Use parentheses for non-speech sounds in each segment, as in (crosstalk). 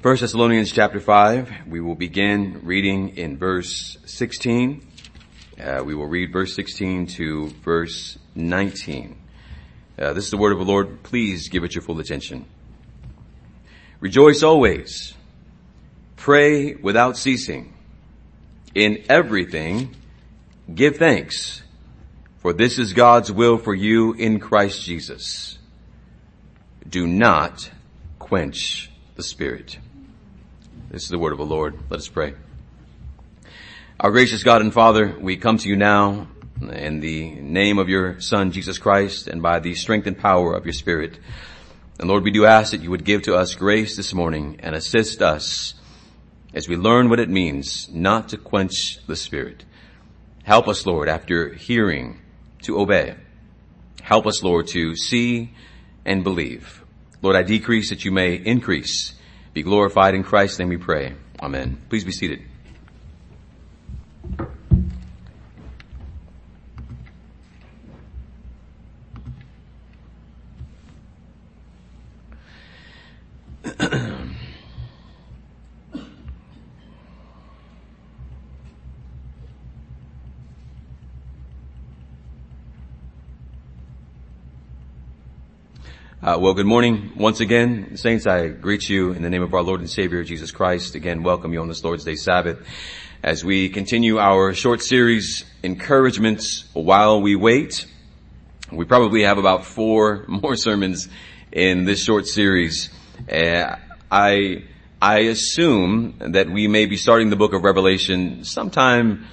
1 Thessalonians chapter 5, we will begin reading in verse 16. Uh, we will read verse 16 to verse 19. Uh, this is the word of the Lord. Please give it your full attention. Rejoice always. Pray without ceasing. In everything, give thanks, for this is God's will for you in Christ Jesus. Do not quench the Spirit. This is the word of the Lord. Let us pray. Our gracious God and Father, we come to you now in the name of your Son, Jesus Christ, and by the strength and power of your Spirit. And Lord, we do ask that you would give to us grace this morning and assist us as we learn what it means not to quench the Spirit. Help us, Lord, after hearing, to obey. Help us, Lord, to see and believe. Lord, I decrease that you may increase be glorified in Christ's name we pray. Amen. Please be seated. Uh, well, good morning once again. Saints, I greet you in the name of our Lord and Savior, Jesus Christ. Again, welcome you on this Lord's Day Sabbath as we continue our short series, Encouragements While We Wait. We probably have about four (laughs) more sermons in this short series. Uh, I, I assume that we may be starting the book of Revelation sometime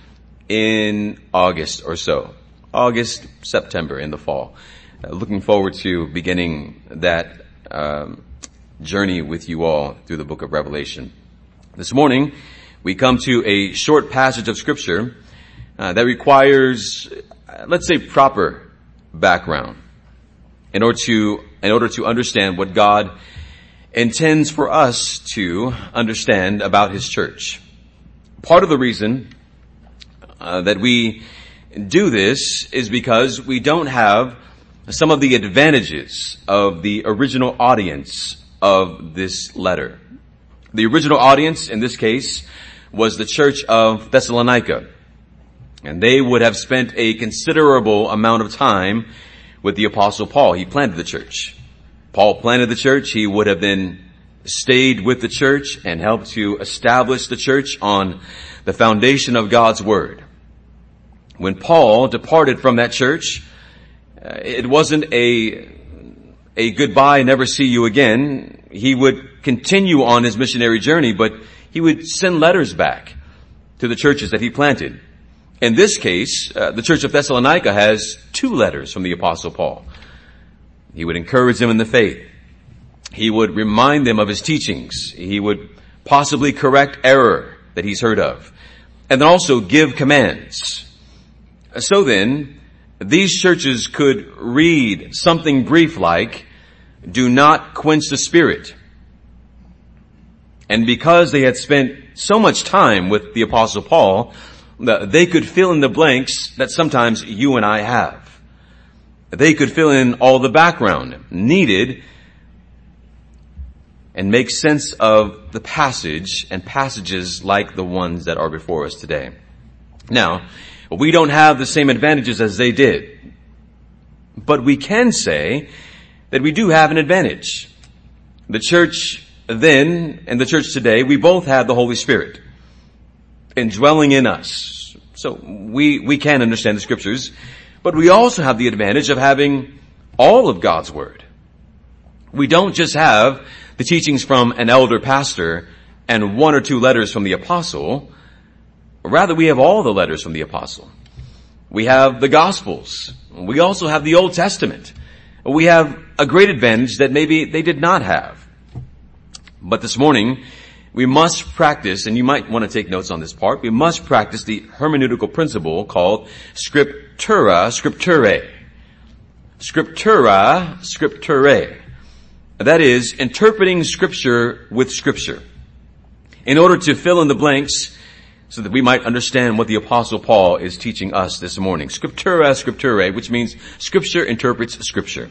in August or so. August, September in the fall. Looking forward to beginning that um, journey with you all through the book of Revelation. This morning, we come to a short passage of scripture uh, that requires, uh, let's say, proper background in order to in order to understand what God intends for us to understand about His church. Part of the reason uh, that we do this is because we don't have some of the advantages of the original audience of this letter. The original audience in this case was the church of Thessalonica. And they would have spent a considerable amount of time with the apostle Paul. He planted the church. Paul planted the church. He would have then stayed with the church and helped to establish the church on the foundation of God's word. When Paul departed from that church, it wasn't a, a goodbye, never see you again. He would continue on his missionary journey, but he would send letters back to the churches that he planted. In this case, uh, the church of Thessalonica has two letters from the apostle Paul. He would encourage them in the faith. He would remind them of his teachings. He would possibly correct error that he's heard of. And then also give commands. So then, these churches could read something brief like, do not quench the spirit. And because they had spent so much time with the apostle Paul, they could fill in the blanks that sometimes you and I have. They could fill in all the background needed and make sense of the passage and passages like the ones that are before us today. Now, we don't have the same advantages as they did. But we can say that we do have an advantage. The church then and the church today, we both have the Holy Spirit indwelling in us. So we, we can understand the scriptures, but we also have the advantage of having all of God's Word. We don't just have the teachings from an elder pastor and one or two letters from the apostle, Rather, we have all the letters from the apostle. We have the gospels. We also have the Old Testament. We have a great advantage that maybe they did not have. But this morning, we must practice, and you might want to take notes on this part, we must practice the hermeneutical principle called scriptura scripturae. Scriptura scripturae. That is, interpreting scripture with scripture. In order to fill in the blanks so that we might understand what the apostle Paul is teaching us this morning. Scriptura scripturae, which means scripture interprets scripture.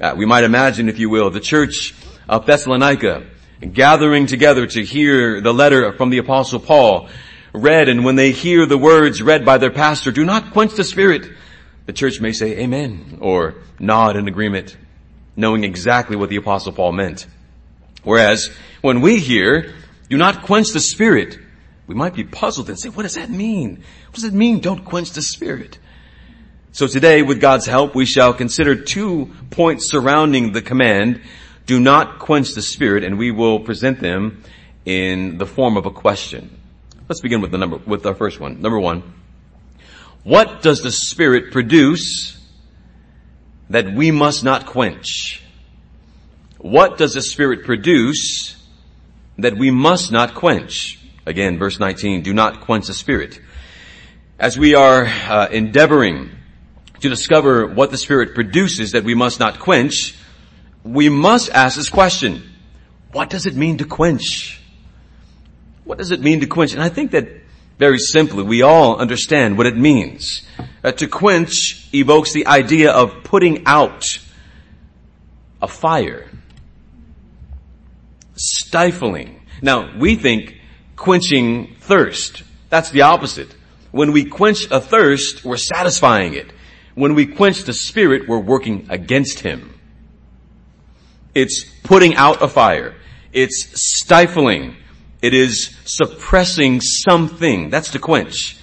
Uh, we might imagine, if you will, the church of Thessalonica gathering together to hear the letter from the apostle Paul read and when they hear the words read by their pastor, do not quench the spirit. The church may say amen or nod in agreement, knowing exactly what the apostle Paul meant. Whereas when we hear, do not quench the spirit, we might be puzzled and say, what does that mean? What does it mean, don't quench the spirit? So today, with God's help, we shall consider two points surrounding the command, do not quench the spirit, and we will present them in the form of a question. Let's begin with the number, with our first one. Number one. What does the spirit produce that we must not quench? What does the spirit produce that we must not quench? Again, verse 19, do not quench the spirit. As we are uh, endeavoring to discover what the spirit produces that we must not quench, we must ask this question. What does it mean to quench? What does it mean to quench? And I think that very simply, we all understand what it means. Uh, to quench evokes the idea of putting out a fire. Stifling. Now, we think quenching thirst. That's the opposite. When we quench a thirst, we're satisfying it. When we quench the spirit, we're working against him. It's putting out a fire. It's stifling it is suppressing something. That's to quench.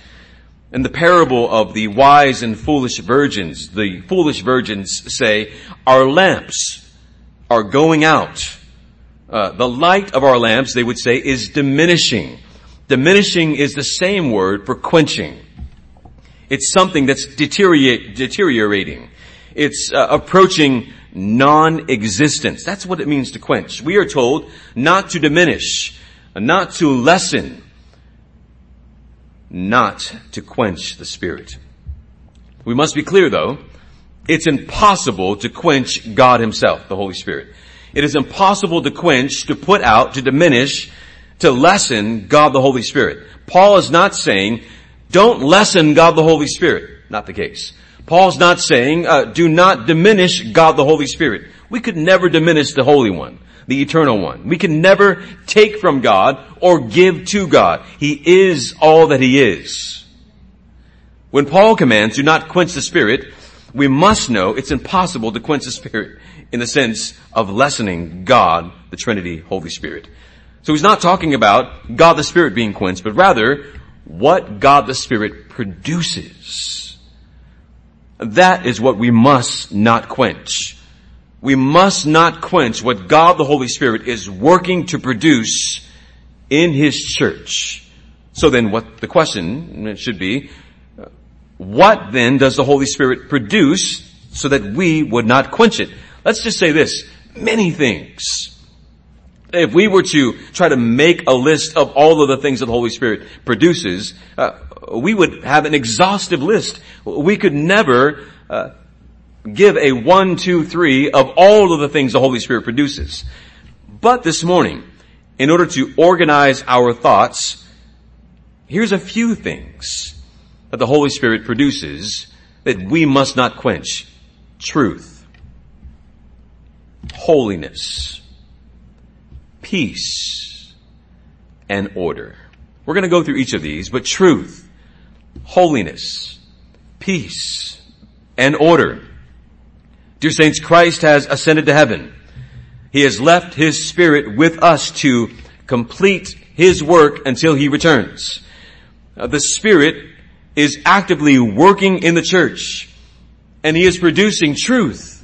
In the parable of the wise and foolish virgins, the foolish virgins say, our lamps are going out. Uh, the light of our lamps, they would say, is diminishing. Diminishing is the same word for quenching. It's something that's deteriorating. It's uh, approaching non-existence. That's what it means to quench. We are told not to diminish not to lessen, not to quench the Spirit. We must be clear though, it's impossible to quench God Himself, the Holy Spirit. It is impossible to quench, to put out, to diminish, to lessen God the Holy Spirit. Paul is not saying, don't lessen God the Holy Spirit. Not the case. Paul's not saying, uh, do not diminish God the Holy Spirit. We could never diminish the Holy One the eternal one. We can never take from God or give to God. He is all that He is. When Paul commands, do not quench the Spirit, we must know it's impossible to quench the Spirit in the sense of lessening God, the Trinity, Holy Spirit. So he's not talking about God the Spirit being quenched, but rather what God the Spirit produces. That is what we must not quench we must not quench what God the Holy Spirit is working to produce in His church. So then what the question should be, what then does the Holy Spirit produce so that we would not quench it? Let's just say this, many things. If we were to try to make a list of all of the things that the Holy Spirit produces, uh, we would have an exhaustive list. We could never uh, give a one, two, three of all of the things the Holy Spirit produces. But this morning, in order to organize our thoughts, here's a few things that the Holy Spirit produces that we must not quench. Truth, holiness, peace, and order. We're going to go through each of these, but truth, holiness, peace, and order. Dear saints, Christ has ascended to heaven. He has left His Spirit with us to complete His work until He returns. The Spirit is actively working in the church and He is producing truth,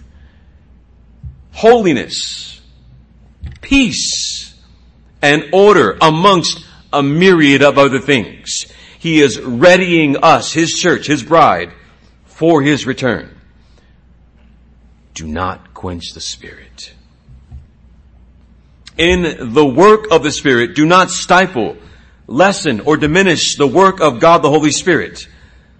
holiness, peace, and order amongst a myriad of other things. He is readying us, His church, His bride, for His return do not quench the Spirit. In the work of the Spirit, do not stifle, lessen, or diminish the work of God the Holy Spirit.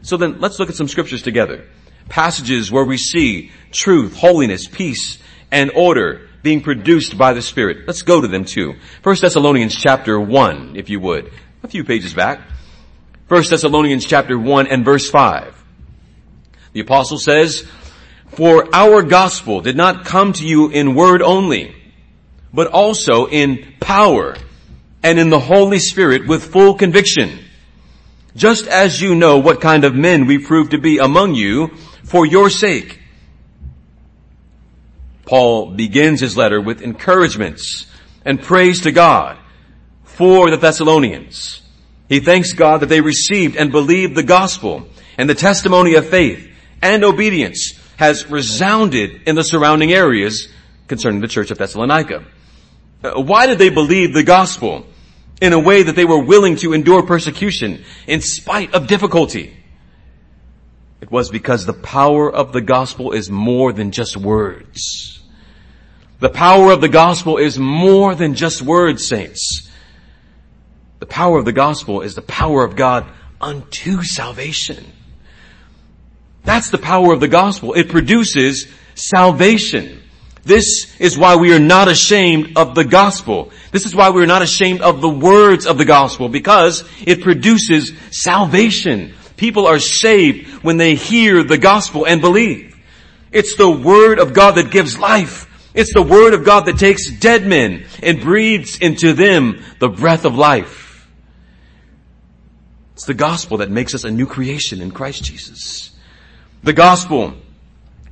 So then let's look at some scriptures together. Passages where we see truth, holiness, peace, and order being produced by the Spirit. Let's go to them too. First Thessalonians chapter 1, if you would. A few pages back. First Thessalonians chapter 1 and verse 5. The apostle says, for our gospel did not come to you in word only, but also in power and in the Holy Spirit with full conviction. Just as you know what kind of men we proved to be among you for your sake. Paul begins his letter with encouragements and praise to God for the Thessalonians. He thanks God that they received and believed the gospel and the testimony of faith and obedience has resounded in the surrounding areas concerning the church of Thessalonica. Uh, why did they believe the gospel in a way that they were willing to endure persecution in spite of difficulty? It was because the power of the gospel is more than just words. The power of the gospel is more than just words, saints. The power of the gospel is the power of God unto salvation. That's the power of the gospel. It produces salvation. This is why we are not ashamed of the gospel. This is why we are not ashamed of the words of the gospel because it produces salvation. People are saved when they hear the gospel and believe. It's the word of God that gives life. It's the word of God that takes dead men and breathes into them the breath of life. It's the gospel that makes us a new creation in Christ Jesus. The gospel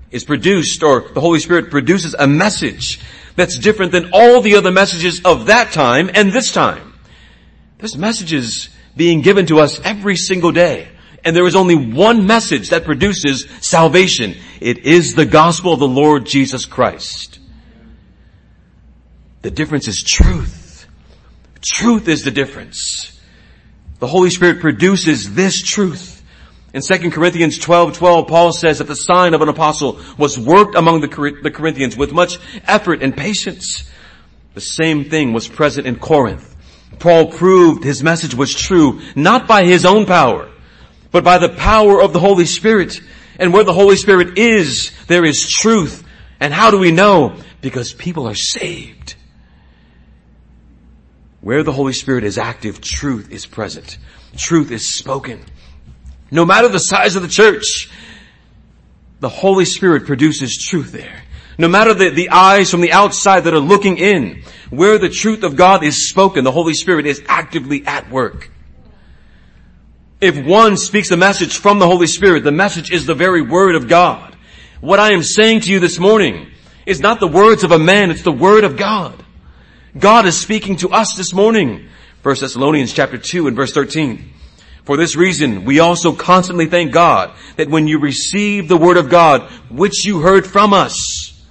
is produced or the Holy Spirit produces a message that's different than all the other messages of that time and this time. There's messages being given to us every single day. And there is only one message that produces salvation. It is the gospel of the Lord Jesus Christ. The difference is truth. Truth is the difference. The Holy Spirit produces this truth. In 2 Corinthians 12, 12, Paul says that the sign of an apostle was worked among the, Corinthians with much effort and patience. The same thing was present in Corinth. Paul proved his message was true, not by his own power, but by the power of the Holy Spirit. And where the Holy Spirit is, there is truth. And how do we know? Because people are saved. Where the Holy Spirit is active, truth is present. Truth is spoken. No matter the size of the church, the Holy Spirit produces truth there. No matter the, the eyes from the outside that are looking in, where the truth of God is spoken, the Holy Spirit is actively at work. If one speaks a message from the Holy Spirit, the message is the very word of God. What I am saying to you this morning is not the words of a man, it's the word of God. God is speaking to us this morning. 1 Thessalonians chapter 2 and verse 13. For this reason, we also constantly thank God that when you receive the word of God, which you heard from us,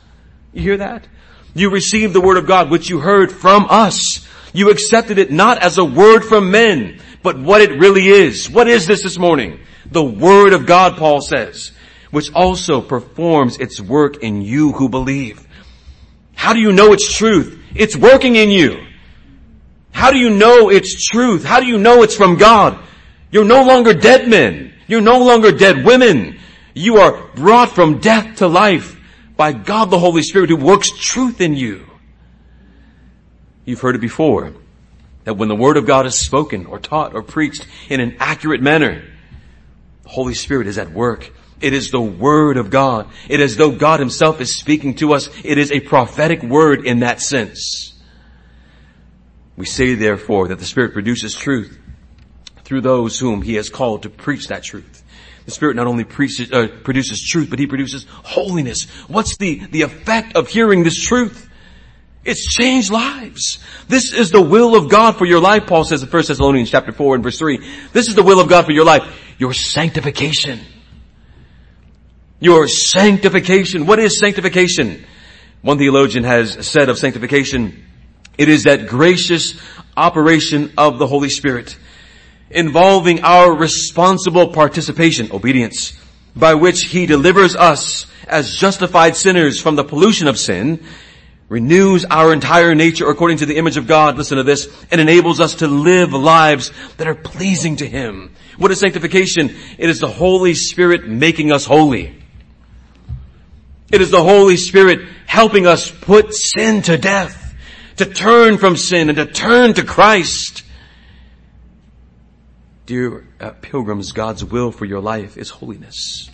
you hear that? You received the word of God, which you heard from us. You accepted it not as a word from men, but what it really is. What is this this morning? The word of God, Paul says, which also performs its work in you who believe. How do you know it's truth? It's working in you. How do you know it's truth? How do you know it's from God? You're no longer dead men. You're no longer dead women. You are brought from death to life by God the Holy Spirit who works truth in you. You've heard it before that when the Word of God is spoken or taught or preached in an accurate manner, the Holy Spirit is at work. It is the Word of God. It is though God Himself is speaking to us. It is a prophetic word in that sense. We say therefore that the Spirit produces truth through those whom he has called to preach that truth. The Spirit not only preaches, uh, produces truth, but He produces holiness. What's the, the effect of hearing this truth? It's changed lives. This is the will of God for your life, Paul says in 1 Thessalonians chapter 4 and verse 3. This is the will of God for your life. Your sanctification. Your sanctification. What is sanctification? One theologian has said of sanctification, it is that gracious operation of the Holy Spirit involving our responsible participation, obedience, by which He delivers us as justified sinners from the pollution of sin, renews our entire nature according to the image of God, listen to this, and enables us to live lives that are pleasing to Him. What is sanctification? It is the Holy Spirit making us holy. It is the Holy Spirit helping us put sin to death, to turn from sin and to turn to Christ. Dear uh, pilgrims, God's will for your life is holiness.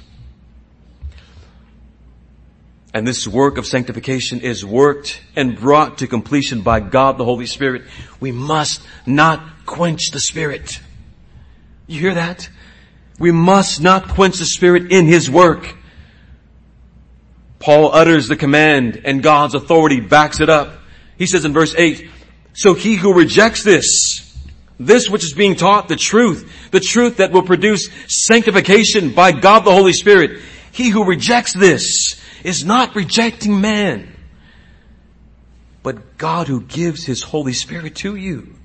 And this work of sanctification is worked and brought to completion by God the Holy Spirit. We must not quench the Spirit. You hear that? We must not quench the Spirit in His work. Paul utters the command and God's authority backs it up. He says in verse 8, So he who rejects this, this which is being taught, the truth, the truth that will produce sanctification by God the Holy Spirit, he who rejects this is not rejecting man, but God who gives his Holy Spirit to you.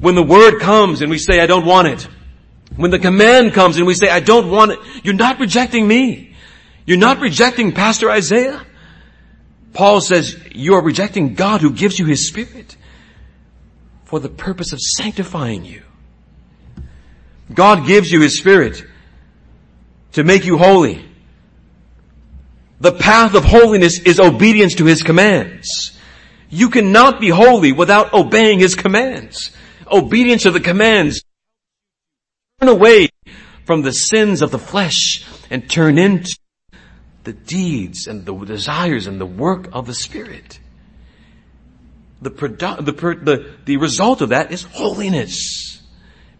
When the word comes and we say, I don't want it, when the command comes and we say, I don't want it, you're not rejecting me. You're not rejecting Pastor Isaiah. Paul says you are rejecting God who gives you His Spirit for the purpose of sanctifying you. God gives you His Spirit to make you holy. The path of holiness is obedience to His commands. You cannot be holy without obeying His commands. Obedience to the commands turn away from the sins of the flesh and turn into the deeds and the desires and the work of the Spirit. The, produ- the, the, the result of that is holiness.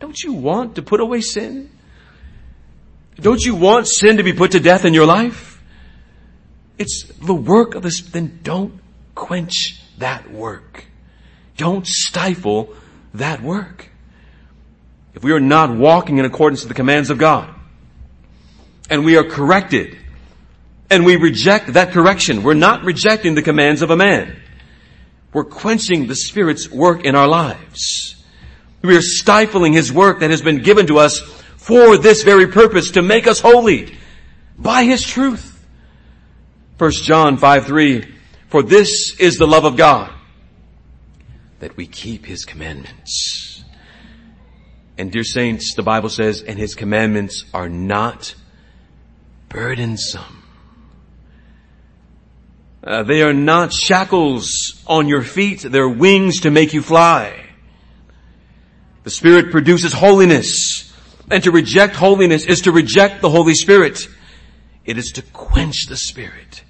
Don't you want to put away sin? Don't you want sin to be put to death in your life? It's the work of this, then don't quench that work. Don't stifle that work if we are not walking in accordance to the commands of God, and we are corrected, and we reject that correction, we're not rejecting the commands of a man. We're quenching the Spirit's work in our lives. We are stifling His work that has been given to us for this very purpose, to make us holy by His truth. 1 John 5 3, for this is the love of God, that we keep His commandments. And dear saints, the Bible says, and his commandments are not burdensome. Uh, they are not shackles on your feet. They're wings to make you fly. The Spirit produces holiness. And to reject holiness is to reject the Holy Spirit. It is to quench the Spirit.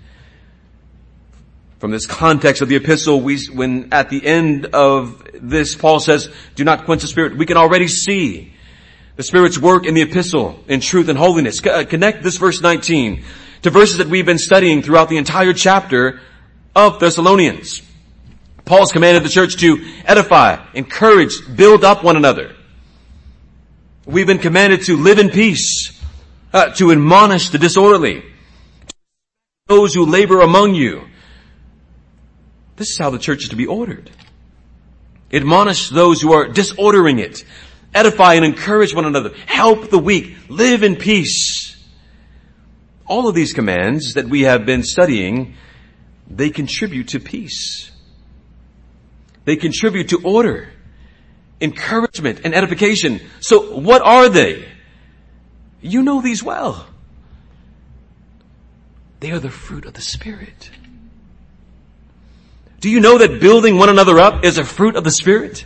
From this context of the epistle, we, when at the end of this, Paul says, do not quench the Spirit, we can already see the Spirit's work in the epistle in truth and holiness. Uh, connect this verse 19 to verses that we've been studying throughout the entire chapter of Thessalonians. Paul's commanded the church to edify, encourage, build up one another. We've been commanded to live in peace, uh, to admonish the disorderly, those who labor among you, this is how the church is to be ordered. Admonish those who are disordering it. Edify and encourage one another. Help the weak. Live in peace. All of these commands that we have been studying, they contribute to peace. They contribute to order, encouragement, and edification. So what are they? You know these well. They are the fruit of the Spirit. Do you know that building one another up is a fruit of the Spirit?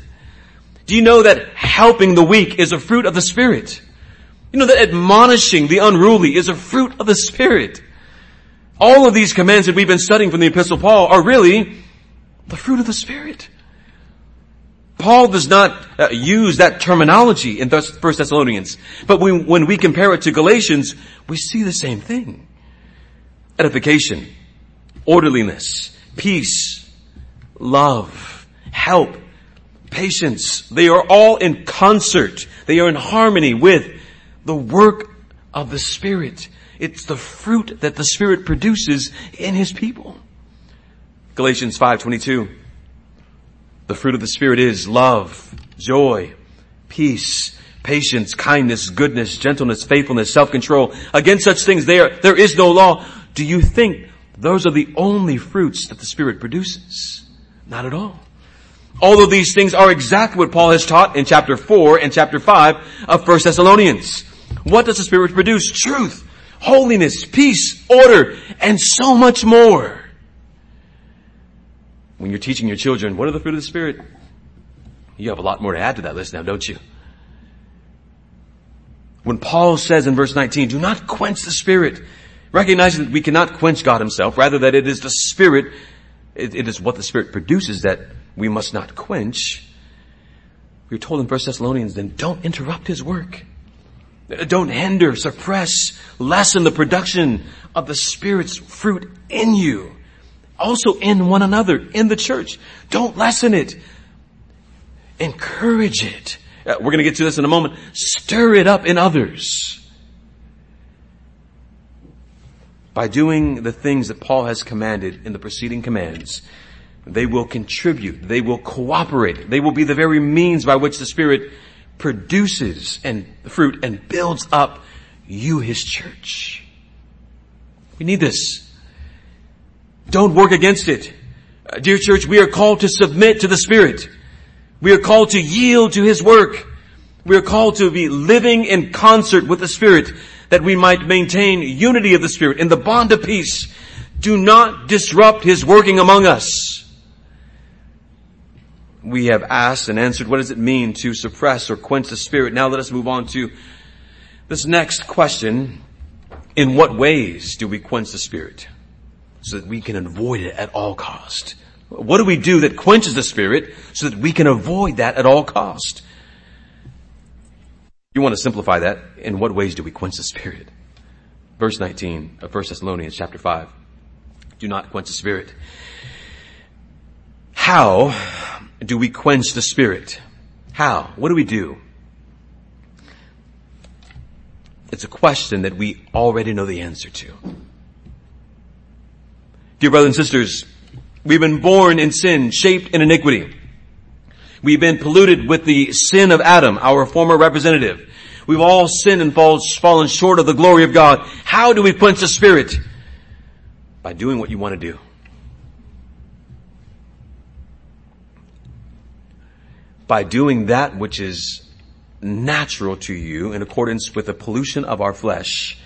Do you know that helping the weak is a fruit of the Spirit? You know that admonishing the unruly is a fruit of the Spirit. All of these commands that we've been studying from the Epistle Paul are really the fruit of the Spirit. Paul does not uh, use that terminology in 1 Thessalonians, but we, when we compare it to Galatians, we see the same thing. Edification, orderliness, peace, love, help, patience. They are all in concert. They are in harmony with the work of the Spirit. It's the fruit that the Spirit produces in His people. Galatians 5:22 The fruit of the Spirit is love, joy, peace, patience, kindness, goodness, gentleness, faithfulness, self-control. Against such things there there is no law. Do you think those are the only fruits that the Spirit produces? Not at all. All of these things are exactly what Paul has taught in chapter 4 and chapter 5 of 1 Thessalonians. What does the Spirit produce? Truth, holiness, peace, order, and so much more. When you're teaching your children, what are the fruit of the Spirit? You have a lot more to add to that list now, don't you? When Paul says in verse 19, do not quench the Spirit, Recognizing that we cannot quench God himself, rather that it is the Spirit, it, it is what the Spirit produces that we must not quench. We're told in 1 Thessalonians then don't interrupt His work. Don't hinder, suppress, lessen the production of the Spirit's fruit in you. Also in one another, in the church. Don't lessen it. Encourage it. Uh, we're going to get to this in a moment. Stir it up in others. By doing the things that Paul has commanded in the preceding commands, they will contribute. They will cooperate. They will be the very means by which the Spirit produces and fruit and builds up you, His church. We need this. Don't work against it. Uh, dear church, we are called to submit to the Spirit. We are called to yield to His work. We are called to be living in concert with the Spirit that we might maintain unity of the Spirit in the bond of peace. Do not disrupt His working among us. We have asked and answered what does it mean to suppress or quench the Spirit. Now let us move on to this next question. In what ways do we quench the Spirit? So that we can avoid it at all cost. What do we do that quenches the Spirit so that we can avoid that at all cost? You want to simplify that. In what ways do we quench the Spirit? Verse 19 of 1 Thessalonians chapter 5. Do not quench the Spirit. How do we quench the Spirit? How? What do we do? It's a question that we already know the answer to. Dear brothers and sisters, we've been born in sin, shaped in iniquity. We've been polluted with the sin of Adam, our former representative. We've all sinned and fallen short of the glory of God. How do we quench the Spirit? By doing what you want to do. By doing that which is natural to you in accordance with the pollution of our flesh.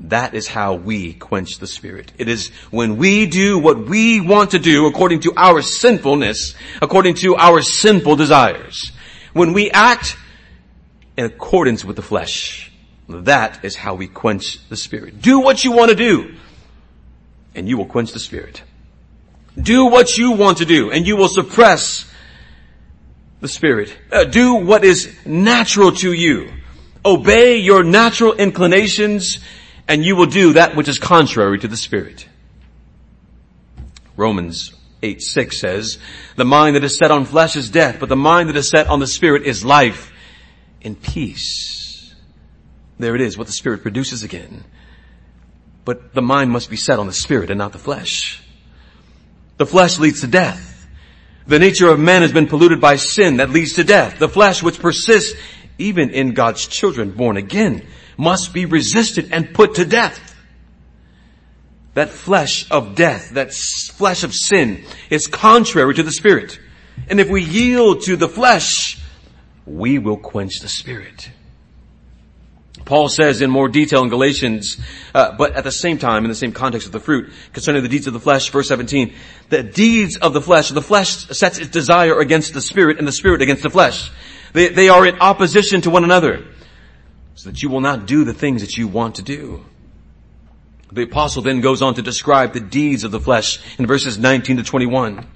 That is how we quench the spirit. It is when we do what we want to do according to our sinfulness, according to our sinful desires. When we act in accordance with the flesh, that is how we quench the spirit. Do what you want to do and you will quench the spirit. Do what you want to do and you will suppress the spirit. Uh, do what is natural to you. Obey your natural inclinations and you will do that which is contrary to the Spirit. Romans 8, 6 says, the mind that is set on flesh is death, but the mind that is set on the Spirit is life and peace. There it is, what the Spirit produces again. But the mind must be set on the Spirit and not the flesh. The flesh leads to death. The nature of man has been polluted by sin that leads to death. The flesh which persists even in God's children born again must be resisted and put to death. That flesh of death, that flesh of sin is contrary to the spirit. And if we yield to the flesh, we will quench the spirit. Paul says in more detail in Galatians, uh, but at the same time, in the same context of the fruit, concerning the deeds of the flesh, verse 17, the deeds of the flesh, the flesh sets its desire against the spirit and the spirit against the flesh. They, they are in opposition to one another so that you will not do the things that you want to do. The apostle then goes on to describe the deeds of the flesh in verses 19 to 21.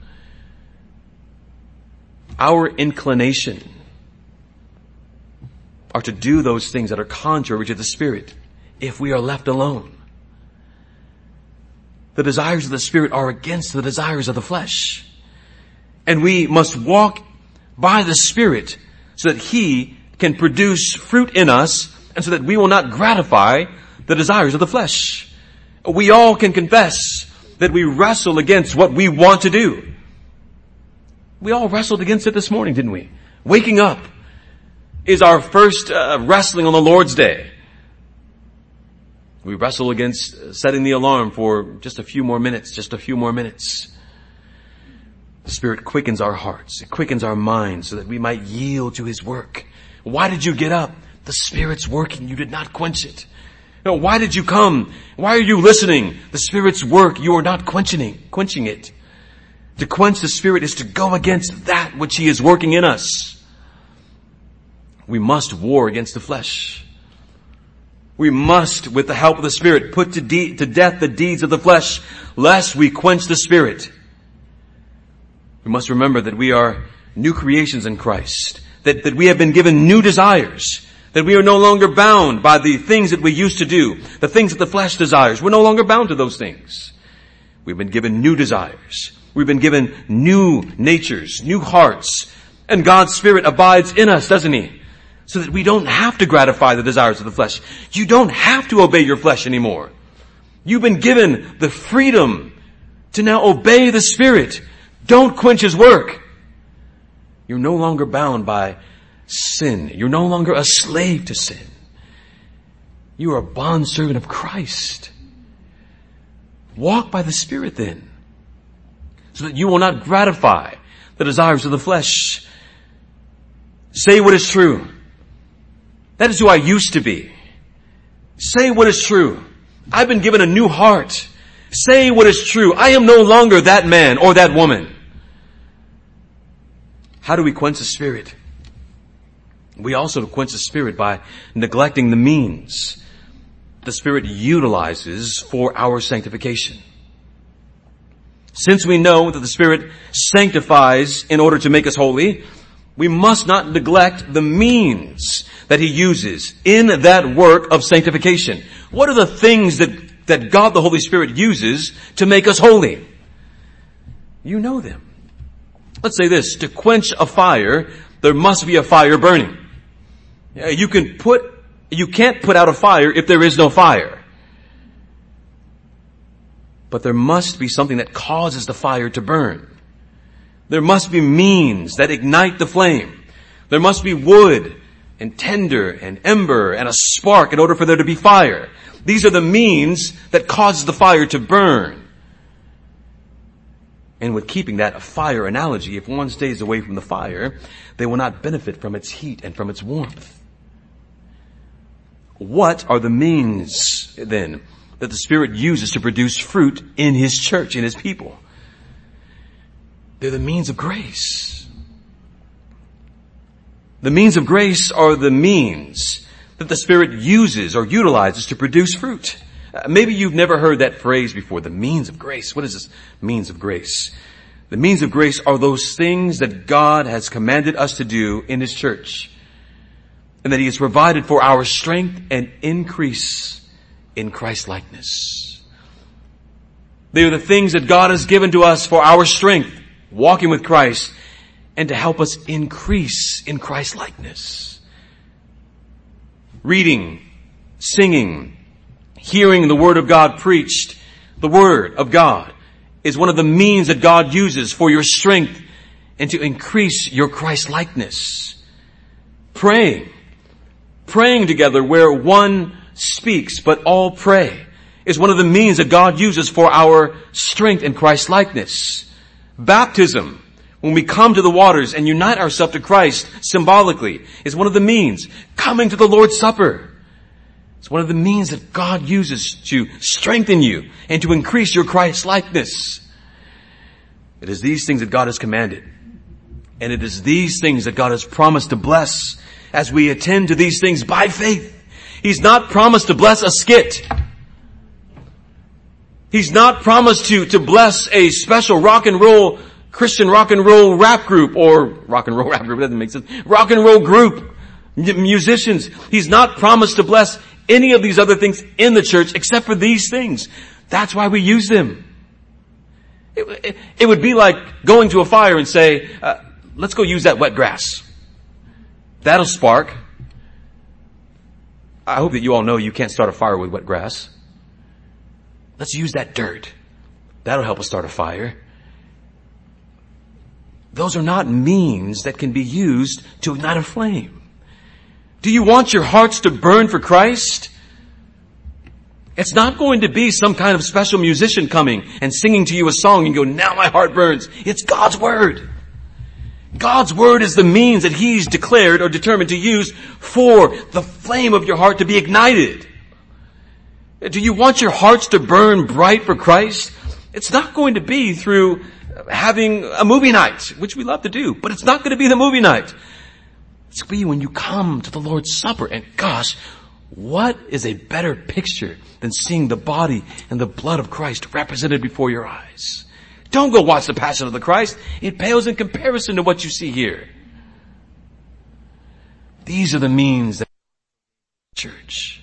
Our inclination are to do those things that are contrary to the Spirit if we are left alone. The desires of the Spirit are against the desires of the flesh. And we must walk by the Spirit so that He can produce fruit in us and so that we will not gratify the desires of the flesh. We all can confess that we wrestle against what we want to do. We all wrestled against it this morning, didn't we? Waking up is our first uh, wrestling on the Lord's Day. We wrestle against setting the alarm for just a few more minutes, just a few more minutes. The Spirit quickens our hearts. It quickens our minds so that we might yield to His work. Why did you get up? The Spirit's working. You did not quench it. No, why did you come? Why are you listening? The Spirit's work. You are not quenching, quenching it. To quench the Spirit is to go against that which He is working in us. We must war against the flesh. We must, with the help of the Spirit, put to, de- to death the deeds of the flesh, lest we quench the Spirit. We must remember that we are new creations in Christ, that, that we have been given new desires, that we are no longer bound by the things that we used to do, the things that the flesh desires. We're no longer bound to those things. We've been given new desires. We've been given new natures, new hearts, and God's Spirit abides in us, doesn't He? So that we don't have to gratify the desires of the flesh. You don't have to obey your flesh anymore. You've been given the freedom to now obey the Spirit. Don't quench His work. You're no longer bound by sin. You're no longer a slave to sin. You are a bondservant of Christ. Walk by the Spirit then, so that you will not gratify the desires of the flesh. Say what is true. That is who I used to be. Say what is true. I've been given a new heart. Say what is true. I am no longer that man or that woman. How do we quench the spirit? We also quench the spirit by neglecting the means the spirit utilizes for our sanctification. Since we know that the spirit sanctifies in order to make us holy, we must not neglect the means that he uses in that work of sanctification. What are the things that, that God the Holy Spirit uses to make us holy? You know them. Let's say this, to quench a fire, there must be a fire burning. You can put, you can't put out a fire if there is no fire. But there must be something that causes the fire to burn. There must be means that ignite the flame. There must be wood and tinder and ember and a spark in order for there to be fire. These are the means that cause the fire to burn. And with keeping that a fire analogy, if one stays away from the fire, they will not benefit from its heat and from its warmth. What are the means then that the Spirit uses to produce fruit in His church, in His people? They're the means of grace. The means of grace are the means that the Spirit uses or utilizes to produce fruit. Uh, maybe you've never heard that phrase before, the means of grace. What is this means of grace? The means of grace are those things that God has commanded us to do in His church. And that He has provided for our strength and increase in Christ likeness. They are the things that God has given to us for our strength, walking with Christ, and to help us increase in Christ likeness. Reading, singing, hearing the Word of God preached, the Word of God is one of the means that God uses for your strength and to increase your Christ likeness. Praying, praying together where one speaks but all pray is one of the means that God uses for our strength in Christ likeness. Baptism, when we come to the waters and unite ourselves to Christ symbolically, is one of the means. Coming to the Lord's Supper it's one of the means that God uses to strengthen you and to increase your Christ likeness. It is these things that God has commanded. And it is these things that God has promised to bless as we attend to these things by faith. He's not promised to bless a skit. He's not promised to, to bless a special rock and roll, Christian rock and roll rap group or rock and roll (laughs) rap group, doesn't make sense. Rock and roll group, musicians. He's not promised to bless any of these other things in the church except for these things. That's why we use them. It, it, it would be like going to a fire and say, uh, let's go use that wet grass. That'll spark. I hope that you all know you can't start a fire with wet grass. Let's use that dirt. That'll help us start a fire. Those are not means that can be used to ignite a flame. Do you want your hearts to burn for Christ? It's not going to be some kind of special musician coming and singing to you a song and go, now my heart burns. It's God's Word. God's Word is the means that He's declared or determined to use for the flame of your heart to be ignited. Do you want your hearts to burn bright for Christ? It's not going to be through having a movie night, which we love to do, but it's not going to be the movie night. It's going to be when you come to the Lord's Supper and gosh, What is a better picture than seeing the body and the blood of Christ represented before your eyes? Don't go watch the Passion of the Christ. It pales in comparison to what you see here. These are the means that church.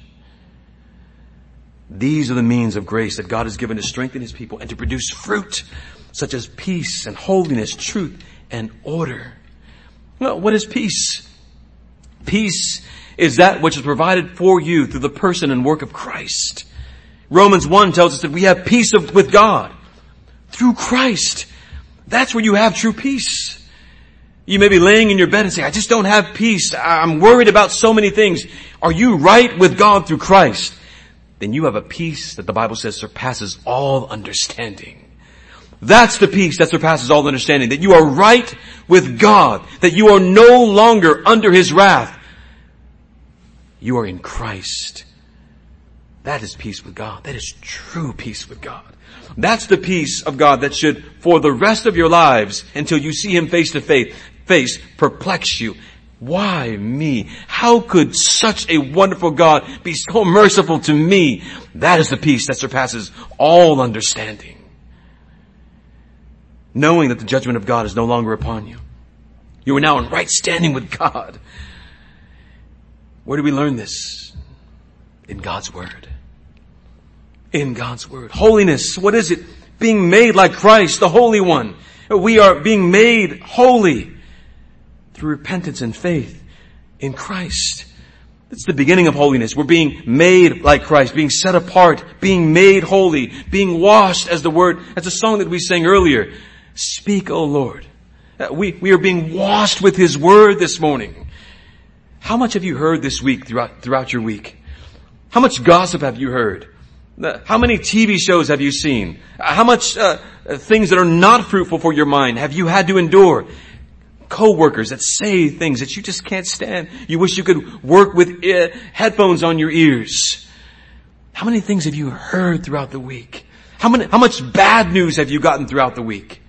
These are the means of grace that God has given to strengthen His people and to produce fruit such as peace and holiness, truth and order. Well, what is peace? Peace is that which is provided for you through the person and work of Christ. Romans 1 tells us that we have peace of, with God through Christ. That's where you have true peace. You may be laying in your bed and say, I just don't have peace. I'm worried about so many things. Are you right with God through Christ? Then you have a peace that the Bible says surpasses all understanding. That's the peace that surpasses all understanding. That you are right with God. That you are no longer under His wrath. You are in Christ. That is peace with God. That is true peace with God. That's the peace of God that should, for the rest of your lives, until you see Him face to face, face perplex you. Why me? How could such a wonderful God be so merciful to me? That is the peace that surpasses all understanding. Knowing that the judgment of God is no longer upon you. You are now in right standing with God. Where do we learn this? In God's Word. In God's Word. Holiness, what is it? Being made like Christ, the Holy One. We are being made holy through repentance and faith in Christ. It's the beginning of holiness. We're being made like Christ, being set apart, being made holy, being washed as the word, as the song that we sang earlier. Speak, O Lord. Uh, we, we are being washed with His word this morning. How much have you heard this week throughout, throughout your week? How much gossip have you heard? How many TV shows have you seen? How much uh, things that are not fruitful for your mind have you had to endure? Co-workers that say things that you just can't stand. You wish you could work with uh, headphones on your ears. How many things have you heard throughout the week? How many, how much bad news have you gotten throughout the week?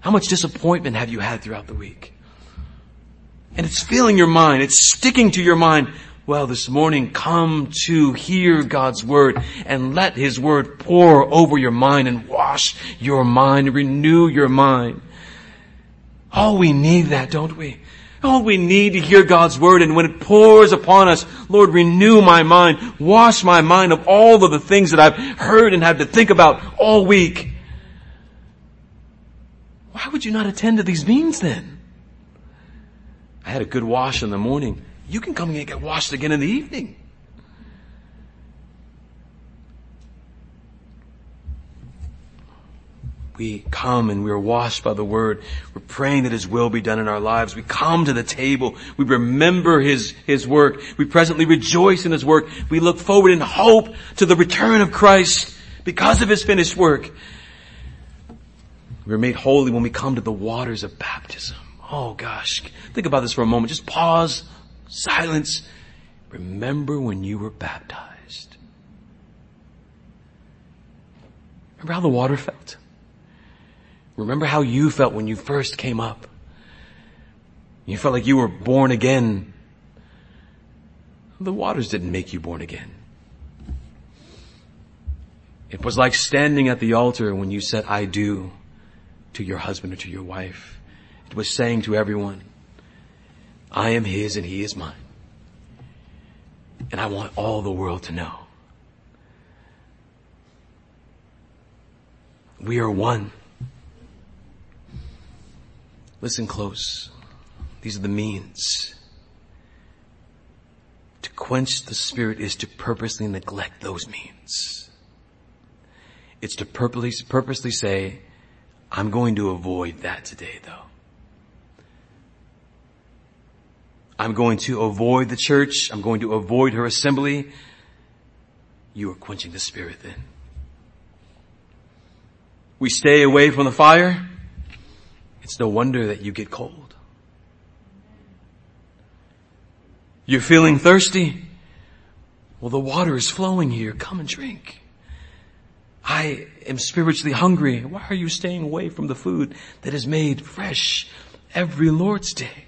How much disappointment have you had throughout the week? and it's filling your mind. It's sticking to your mind. Well, this morning, come to hear God's word and let His word pour over your mind and wash your mind, renew your mind. Oh, we need that, don't we? Oh, we need to hear God's word and when it pours upon us, Lord, renew my mind, wash my mind of all of the things that I've heard and had to think about all week. Why would you not attend to these means then? I had a good wash in the morning. You can come and get washed again in the evening. We come and we are washed by the word. We're praying that his will be done in our lives. We come to the table. We remember his, his work. We presently rejoice in his work. We look forward in hope to the return of Christ because of his finished work. We're made holy when we come to the waters of baptism. Oh gosh, think about this for a moment. Just pause, silence. Remember when you were baptized. Remember how the water felt? Remember how you felt when you first came up? You felt like you were born again. The waters didn't make you born again. It was like standing at the altar when you said, I do to your husband or to your wife It was saying to everyone, I am his and he is mine. And I want all the world to know. We are one. Listen close. These are the means. To quench the spirit is to purposely neglect those means. It's to purposely, purposely say, I'm going to avoid that today though. I'm going to avoid the church. I'm going to avoid her assembly. You are quenching the spirit then. We stay away from the fire. It's no wonder that you get cold. You're feeling thirsty. Well, the water is flowing here. Come and drink. I am spiritually hungry. Why are you staying away from the food that is made fresh every Lord's day?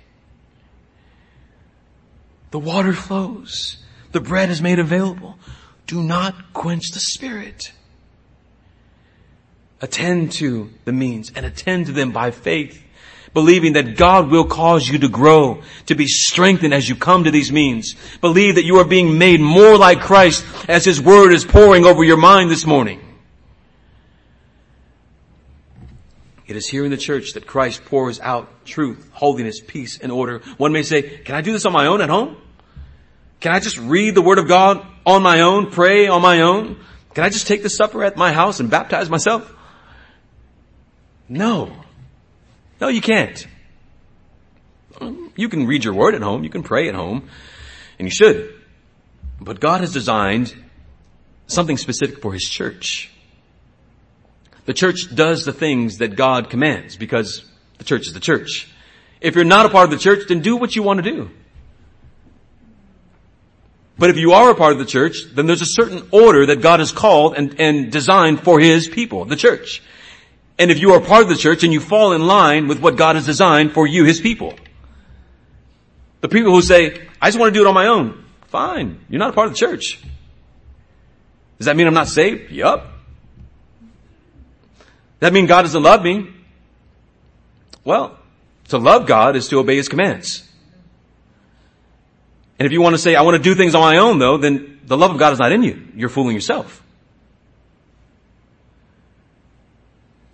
The water flows. The bread is made available. Do not quench the spirit. Attend to the means and attend to them by faith, believing that God will cause you to grow, to be strengthened as you come to these means. Believe that you are being made more like Christ as His Word is pouring over your mind this morning. It is here in the church that Christ pours out truth, holiness, peace, and order. One may say, can I do this on my own at home? Can I just read the Word of God on my own, pray on my own? Can I just take the supper at my house and baptize myself? No. No, you can't. Um, you can read your Word at home, you can pray at home, and you should. But God has designed something specific for His church. The church does the things that God commands because the church is the church. If you're not a part of the church, then do what you want to do. But if you are a part of the church, then there's a certain order that God has called and, and designed for His people, the church. And if you are part of the church and you fall in line with what God has designed for you, His people. The people who say, I just want to do it on my own. Fine. You're not a part of the church. Does that mean I'm not saved? Yup. Does That mean God doesn't love me? Well, to love God is to obey His commands. And if you want to say, I want to do things on my own though, then the love of God is not in you. You're fooling yourself.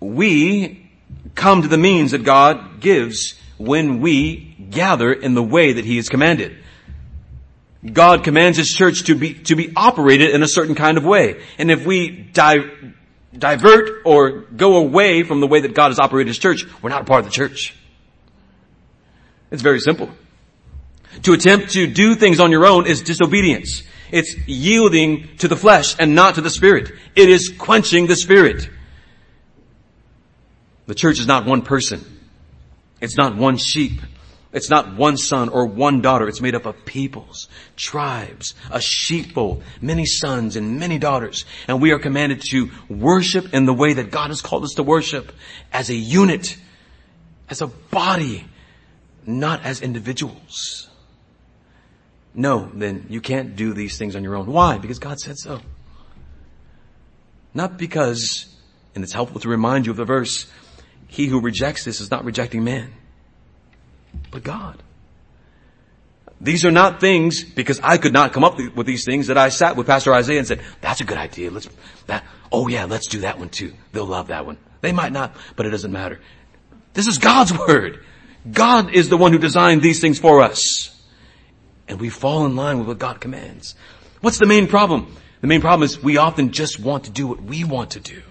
We come to the means that God gives when we gather in the way that He has commanded. God commands His church to be, to be operated in a certain kind of way. And if we di- divert or go away from the way that God has operated His church, we're not a part of the church. It's very simple. To attempt to do things on your own is disobedience. It's yielding to the flesh and not to the spirit. It is quenching the spirit. The church is not one person. It's not one sheep. It's not one son or one daughter. It's made up of peoples, tribes, a sheepfold, many sons and many daughters. And we are commanded to worship in the way that God has called us to worship as a unit, as a body, not as individuals. No, then you can't do these things on your own. Why? Because God said so. Not because, and it's helpful to remind you of the verse, he who rejects this is not rejecting man, but God. These are not things because I could not come up with these things that I sat with Pastor Isaiah and said, that's a good idea. Let's, that, oh yeah, let's do that one too. They'll love that one. They might not, but it doesn't matter. This is God's (laughs) word. God is the one who designed these things for us. And we fall in line with what God commands. What's the main problem? The main problem is we often just want to do what we want to do.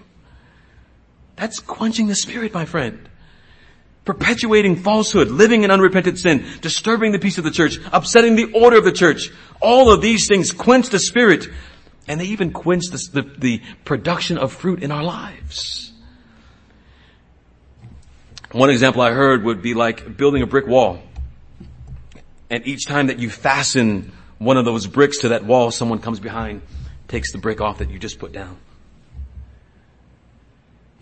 That's quenching the spirit, my friend. Perpetuating falsehood, living in unrepented sin, disturbing the peace of the church, upsetting the order of the church. All of these things quench the spirit and they even quench the, the, the production of fruit in our lives. One example I heard would be like building a brick wall. And each time that you fasten one of those bricks to that wall, someone comes behind, takes the brick off that you just put down.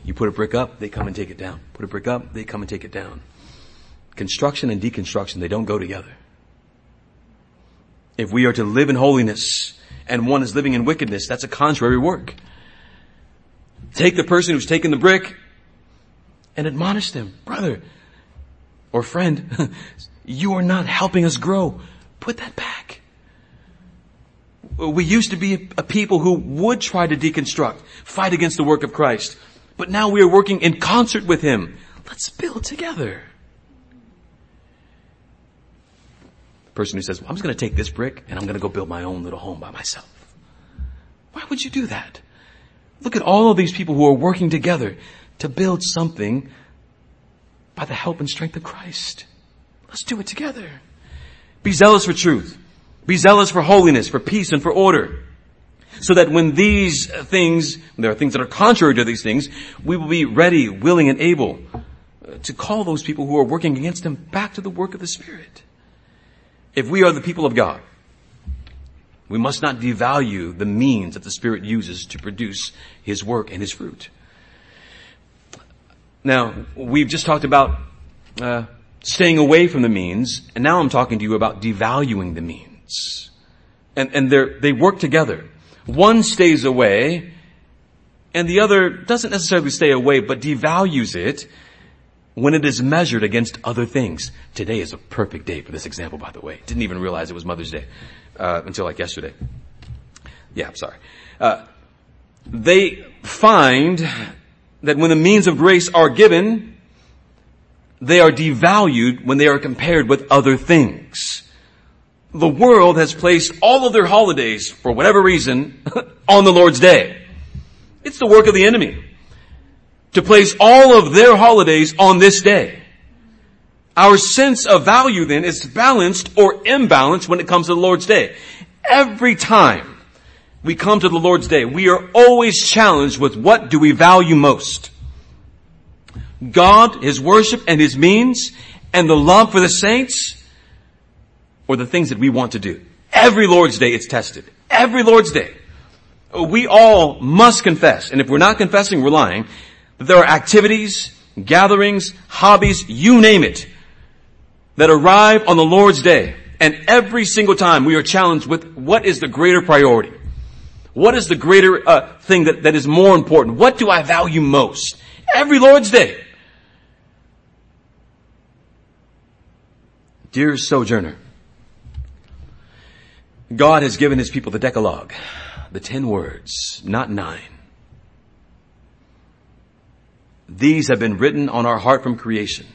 You put a brick up, they come and take it down. Put a brick up, they come and take it down. Construction and deconstruction, they don't go together. If we are to live in holiness and one is living in wickedness, that's a contrary work. Take the person who's taken the brick and admonish them. Brother or friend, (laughs) you are not helping us grow. Put that back. We used to be a people who would try to deconstruct, fight against the work of Christ. But now we are working in concert with Him. Let's build together. The person who says, well, I'm just going to take this brick and I'm going to go build my own little home by myself. Why would you do that? Look at all of these people who are working together to build something by the help and strength of Christ. Let's do it together. Be zealous for truth. Be zealous for holiness, for peace, and for order. So that when these things, there are things that are contrary to these things, we will be ready, willing, and able to call those people who are working against them back to the work of the Spirit. If we are the people of God, we must not devalue the means that the Spirit uses to produce His work and His fruit. Now, we've just talked about uh, staying away from the means, and now I'm talking to you about devaluing the means. and, and they work together. One stays away and the other doesn't necessarily stay away, but devalues it when it is measured against other things. Today is a perfect day for this example, by the way. Didn't even realize it was Mother's Day uh, until like yesterday. Yeah, I'm sorry. Uh, they find that when the means of grace are given, they are devalued when they are compared with other things. The world has placed all of their holidays, for whatever reason, (laughs) on the Lord's Day. It's the work of the enemy to place all of their holidays on this day. Our sense of value then is balanced or imbalanced when it comes to the Lord's Day. Every time we come to the Lord's Day, we are always challenged with what do we value most? God, His worship and His means and the love for the saints or the things that we want to do. Every Lord's Day it's tested. Every Lord's Day. We all must confess, and if we're not confessing, we're lying, that there are activities, gatherings, hobbies, you name it, that arrive on the Lord's Day. And every single time we are challenged with what is the greater priority? What is the greater uh, thing that, that is more important? What do I value most? Every Lord's Day. Dear sojourner, God has given his people the Decalogue, the ten words, not nine. These have been written on our heart from creation.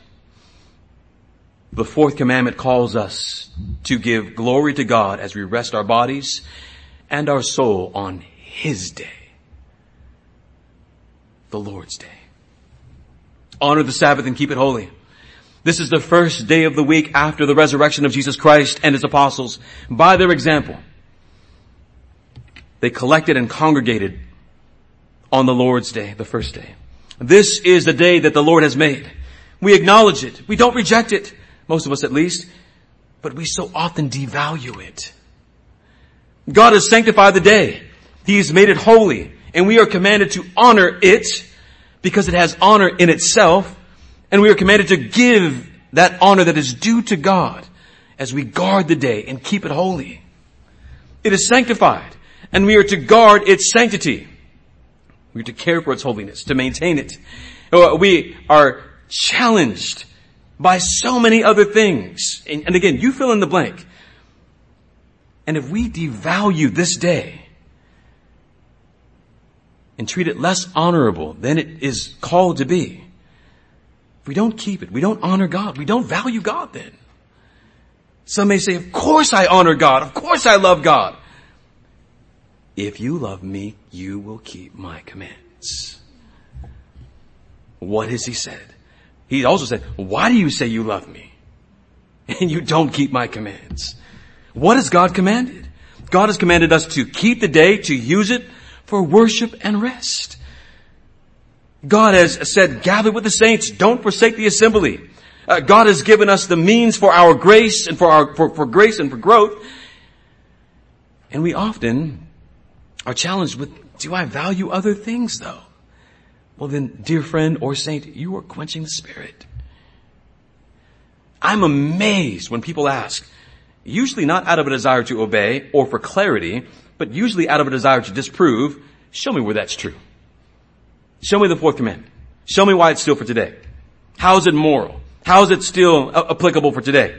The fourth commandment calls us to give glory to God as we rest our bodies and our soul on His day. The Lord's day. Honor the Sabbath and keep it holy. This is the first day of the week after the resurrection of Jesus Christ and His apostles. By their example, they collected and congregated on the Lord's day, the first day. This is the day that the Lord has made. We acknowledge it. We don't reject it. Most of us at least. But we so often devalue it. God has sanctified the day. He has made it holy. And we are commanded to honor it because it has honor in itself. And we are commanded to give that honor that is due to God as we guard the day and keep it holy. It is sanctified and we are to guard its sanctity. We're to care for its holiness, to maintain it. Uh, we are challenged by so many other things. And again, you fill in the blank. And if we devalue this day and treat it less honorable than it is called to be, if we don't keep it, we don't honor God, we don't value God then. Some may say, of course I honor God, of course I love God. If you love me, you will keep my commands. What has he said? He also said, why do you say you love me? And you don't keep my commands. What has God commanded? God has commanded us to keep the day, to use it for worship and rest. God has said, gather with the saints, don't forsake the assembly. Uh, God has given us the means for our grace and for our, for, for grace and for growth. And we often are challenged with, do I value other things though? Well then, dear friend or saint, you are quenching the spirit. I'm amazed when people ask, usually not out of a desire to obey or for clarity, but usually out of a desire to disprove, show me where that's true. Show me the fourth commandment. Show me why it's still for today. How is it moral? How is it still applicable for today?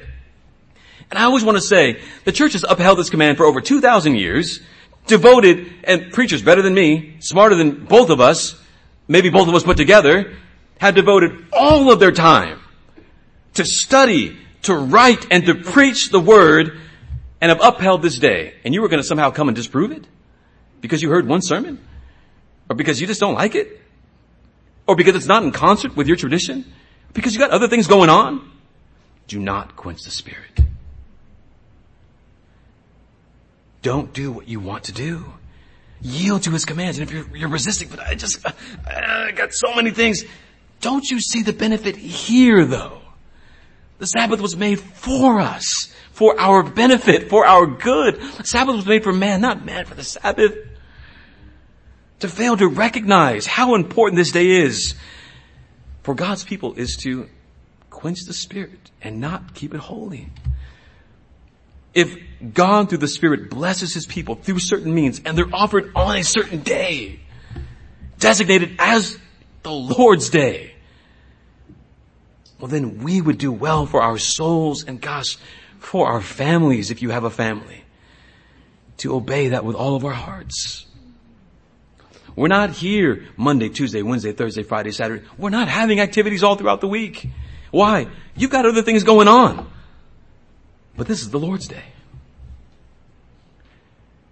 And I always want to say, the church has upheld this command for over 2,000 years, devoted, and preachers better than me, smarter than both of us, maybe both of us put together, have devoted all of their time to study, to write, and to preach the word, and have upheld this day. And you were going to somehow come and disprove it? Because you heard one sermon? Or because you just don't like it? Or because it's not in concert with your tradition? Because you got other things going on? Do not quench the spirit. Don't do what you want to do. Yield to his commands. And if you're, you're resisting, but I just, uh, I got so many things. Don't you see the benefit here though? The Sabbath was made for us, for our benefit, for our good. The Sabbath was made for man, not man for the Sabbath. To fail to recognize how important this day is for God's people is to quench the spirit and not keep it holy. if God through the Spirit blesses His people through certain means and they're offered on a certain day, designated as the Lord's day, well then we would do well for our souls and gosh, for our families if you have a family, to obey that with all of our hearts. We're not here Monday, Tuesday, Wednesday, Thursday, Friday, Saturday. We're not having activities all throughout the week. Why? You've got other things going on. But this is the Lord's day.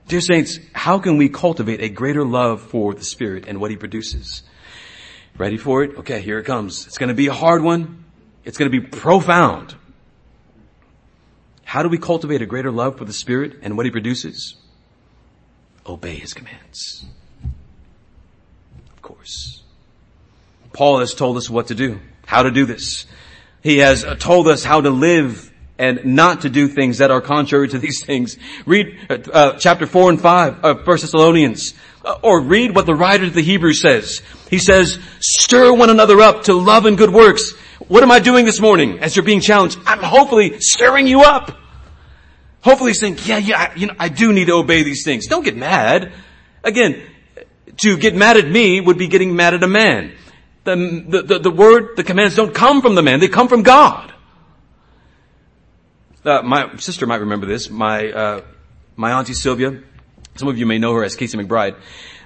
Dear saints, how can we cultivate a greater love for the Spirit and what He produces? Ready for it? Okay, here it comes. It's gonna be a hard one. It's gonna be profound. How do we cultivate a greater love for the Spirit and what He produces? Obey His commands. Paul has told us what to do, how to do this. He has told us how to live and not to do things that are contrary to these things. Read uh, uh, chapter 4 and 5 of 1 Thessalonians. Uh, or read what the writer of the Hebrews says. He says, stir one another up to love and good works. What am I doing this morning as you're being challenged? I'm hopefully stirring you up. Hopefully saying, yeah, yeah, you know, I do need to obey these things. Don't get mad. Again, to get mad at me would be getting mad at a man. The, the, the, the word, the commands don't come from the man, they come from God. Uh, my sister might remember this. My uh, my auntie Sylvia, some of you may know her as Casey McBride.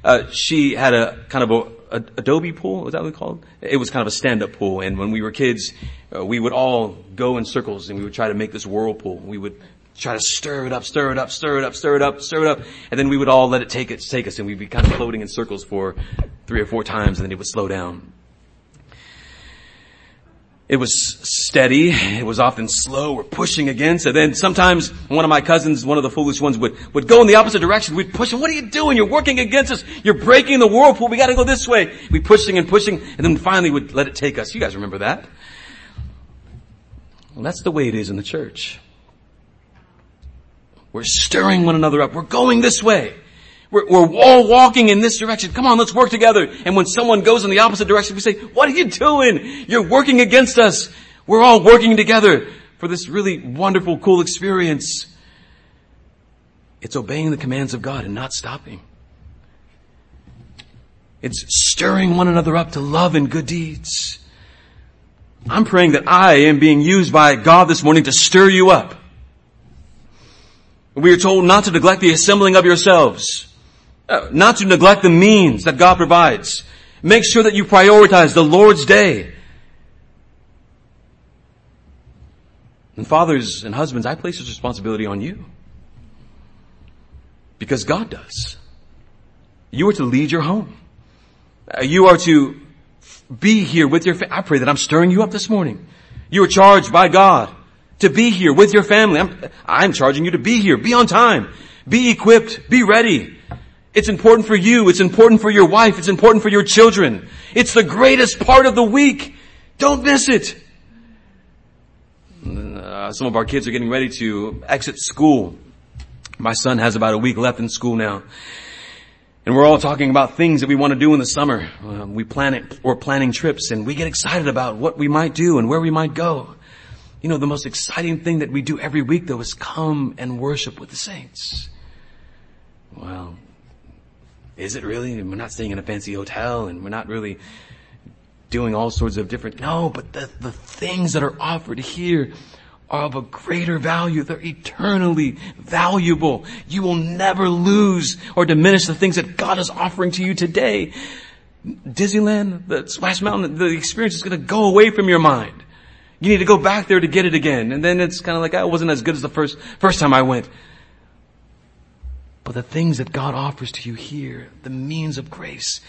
Uh, she had a kind of a, a, Doughboy pool. Was that what it called? It was kind of a stand-up pool. And when we were kids, uh, we would all go in circles and we would try to make this whirlpool. We would try to stir it up, stir it up, stir it up, stir it up, stir it up, and then we would all let it take it, take us, and we'd be kind of floating in circles for three or four times, and then it would slow down. It was steady. It was often slow We're pushing against. And then sometimes one of my cousins, one of the foolish ones would, would go in the opposite direction. We'd push him. What are you doing? You're working against us. You're breaking the whirlpool. We gotta go this way. We pushing and pushing and then finally would let it take us. You guys remember that? Well, that's the way it is in the church. We're stirring one another up. We're going this way. We're, we're, all walking in this direction. Come on, let's work together. And when someone goes in the opposite direction, we say, what are you doing? You're working against us. We're all working together for this really wonderful, cool experience. It's obeying the commands of God and not stopping. It's stirring one another up to love and good deeds. I'm praying that I am being used by God this morning to stir you up. We are told not to neglect the assembling of yourselves. Uh, not to neglect the means that God provides. Make sure that you prioritize the Lord's day. And fathers and husbands, I place this responsibility on you. Because God does. You are to lead your home. Uh, you are to be here with your family. I pray that I'm stirring you up this morning. You are charged by God to be here with your family. I'm, I'm charging you to be here. Be on time. Be equipped. Be ready. It's important for you. It's important for your wife. It's important for your children. It's the greatest part of the week. Don't miss it. Uh, some of our kids are getting ready to exit school. My son has about a week left in school now. And we're all talking about things that we want to do in the summer. Uh, we plan it, we're planning trips and we get excited about what we might do and where we might go. You know, the most exciting thing that we do every week though is come and worship with the saints. Well, is it really? We're not staying in a fancy hotel and we're not really doing all sorts of different, no, but the, the things that are offered here are of a greater value. They're eternally valuable. You will never lose or diminish the things that God is offering to you today. Disneyland, the Splash Mountain, the experience is going to go away from your mind. You need to go back there to get it again. And then it's kind of like, ah, I wasn't as good as the first, first time I went. But the things that God offers to you here, the means of grace,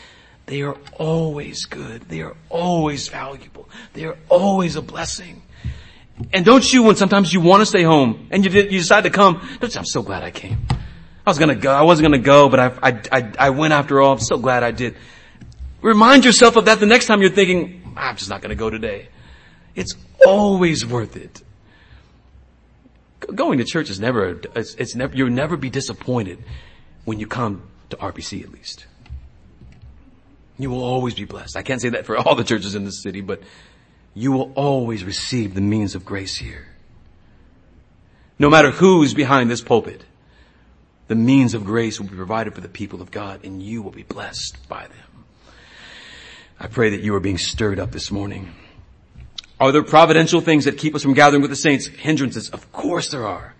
they are always good. They are always valuable. They are always a blessing. And don't you, when sometimes you want to stay home and you, you decide to come, don't you, I'm so glad I came. I was gonna go, I wasn't gonna go, but I, I, I, I went after all. I'm so glad I did. Remind yourself of that the next time you're thinking, I'm just not gonna go today. It's always worth it. Going to church is never, it's, it's never, you'll never be disappointed when you come to RBC at least. You will always be blessed. I can't say that for all the churches in the city, but you will always receive the means of grace here. no matter who's behind this pulpit, the means of grace will be provided for the people of God and you will be blessed by them. I pray that you are being stirred up this morning. Are there providential things that keep us from gathering with the saints? Hindrances? Of course there are.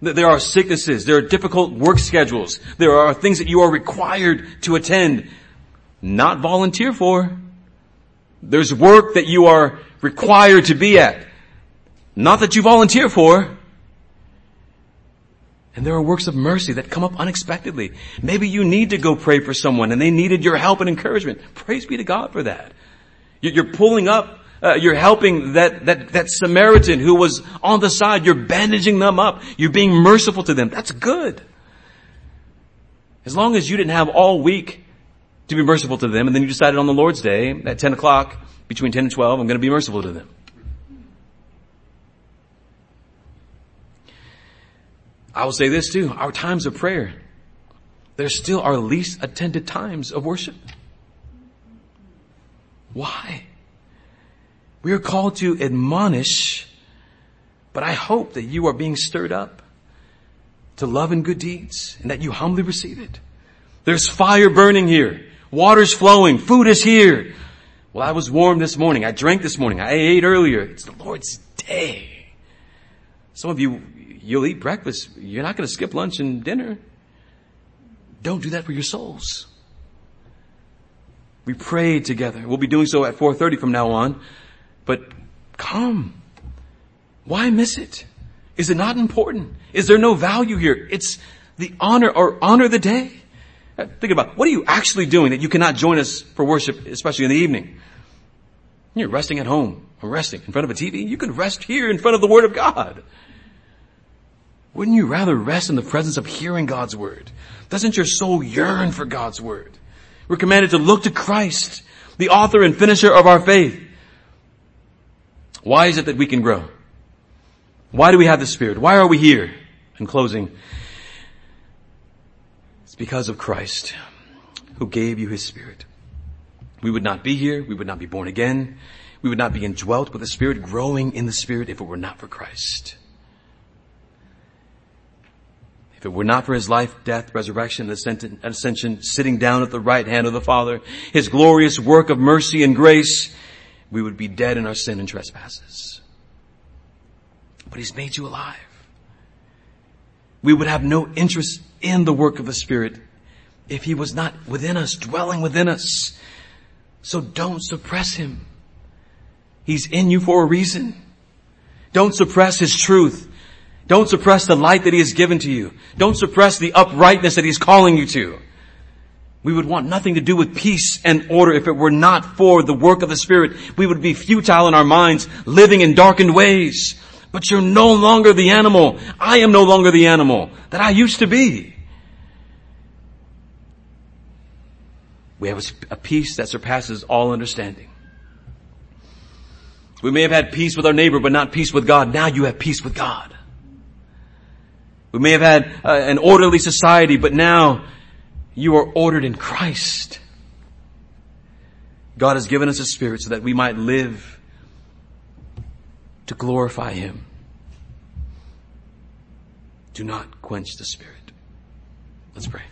There are sicknesses. There are difficult work schedules. There are things that you are required to attend, not volunteer for. There's work that you are required to be at, not that you volunteer for. And there are works of mercy that come up unexpectedly. Maybe you need to go pray for someone and they needed your help and encouragement. Praise be to God for that. You're pulling up, uh, you're helping that, that, that Samaritan who was on the side. You're bandaging them up. You're being merciful to them. That's good. As long as you didn't have all week to be merciful to them and then you decided on the Lord's day at 10 o'clock between 10 and 12, I'm going to be merciful to them. I will say this too, our times of prayer, they're still our least attended times of worship. Why? We are called to admonish, but I hope that you are being stirred up to love and good deeds and that you humbly receive it. There's fire burning here. Water's flowing. Food is here. Well, I was warm this morning. I drank this morning. I ate earlier. It's the Lord's day. Some of you You'll eat breakfast. You're not going to skip lunch and dinner. Don't do that for your souls. We pray together. We'll be doing so at 4.30 from now on. But come. Why miss it? Is it not important? Is there no value here? It's the honor or honor the day. Uh, think about what are you actually doing that you cannot join us for worship, especially in the evening? You're resting at home or resting in front of a TV. You can rest here in front of the Word of God. Wouldn't you rather rest in the presence of hearing God's word? Doesn't your soul yearn for God's word? We're commanded to look to Christ, the author and finisher of our faith. Why is it that we can grow? Why do we have the Spirit? Why are we here? In closing, it's because of Christ who gave you His Spirit. We would not be here. We would not be born again. We would not be indwelt with the Spirit, growing in the Spirit if it were not for Christ. If it were not for his life, death, resurrection, and ascension, sitting down at the right hand of the Father, his glorious work of mercy and grace, we would be dead in our sin and trespasses. But he's made you alive. We would have no interest in the work of the Spirit if he was not within us, dwelling within us. So don't suppress him. He's in you for a reason. Don't suppress his truth. Don't suppress the light that He has given to you. Don't suppress the uprightness that He's calling you to. We would want nothing to do with peace and order if it were not for the work of the Spirit. We would be futile in our minds, living in darkened ways. But you're no longer the animal. I am no longer the animal that I used to be. We have a peace that surpasses all understanding. We may have had peace with our neighbor, but not peace with God. Now you have peace with God. We may have had uh, an orderly society, but now you are ordered in Christ. God has given us a spirit so that we might live to glorify Him. Do not quench the spirit. Let's pray.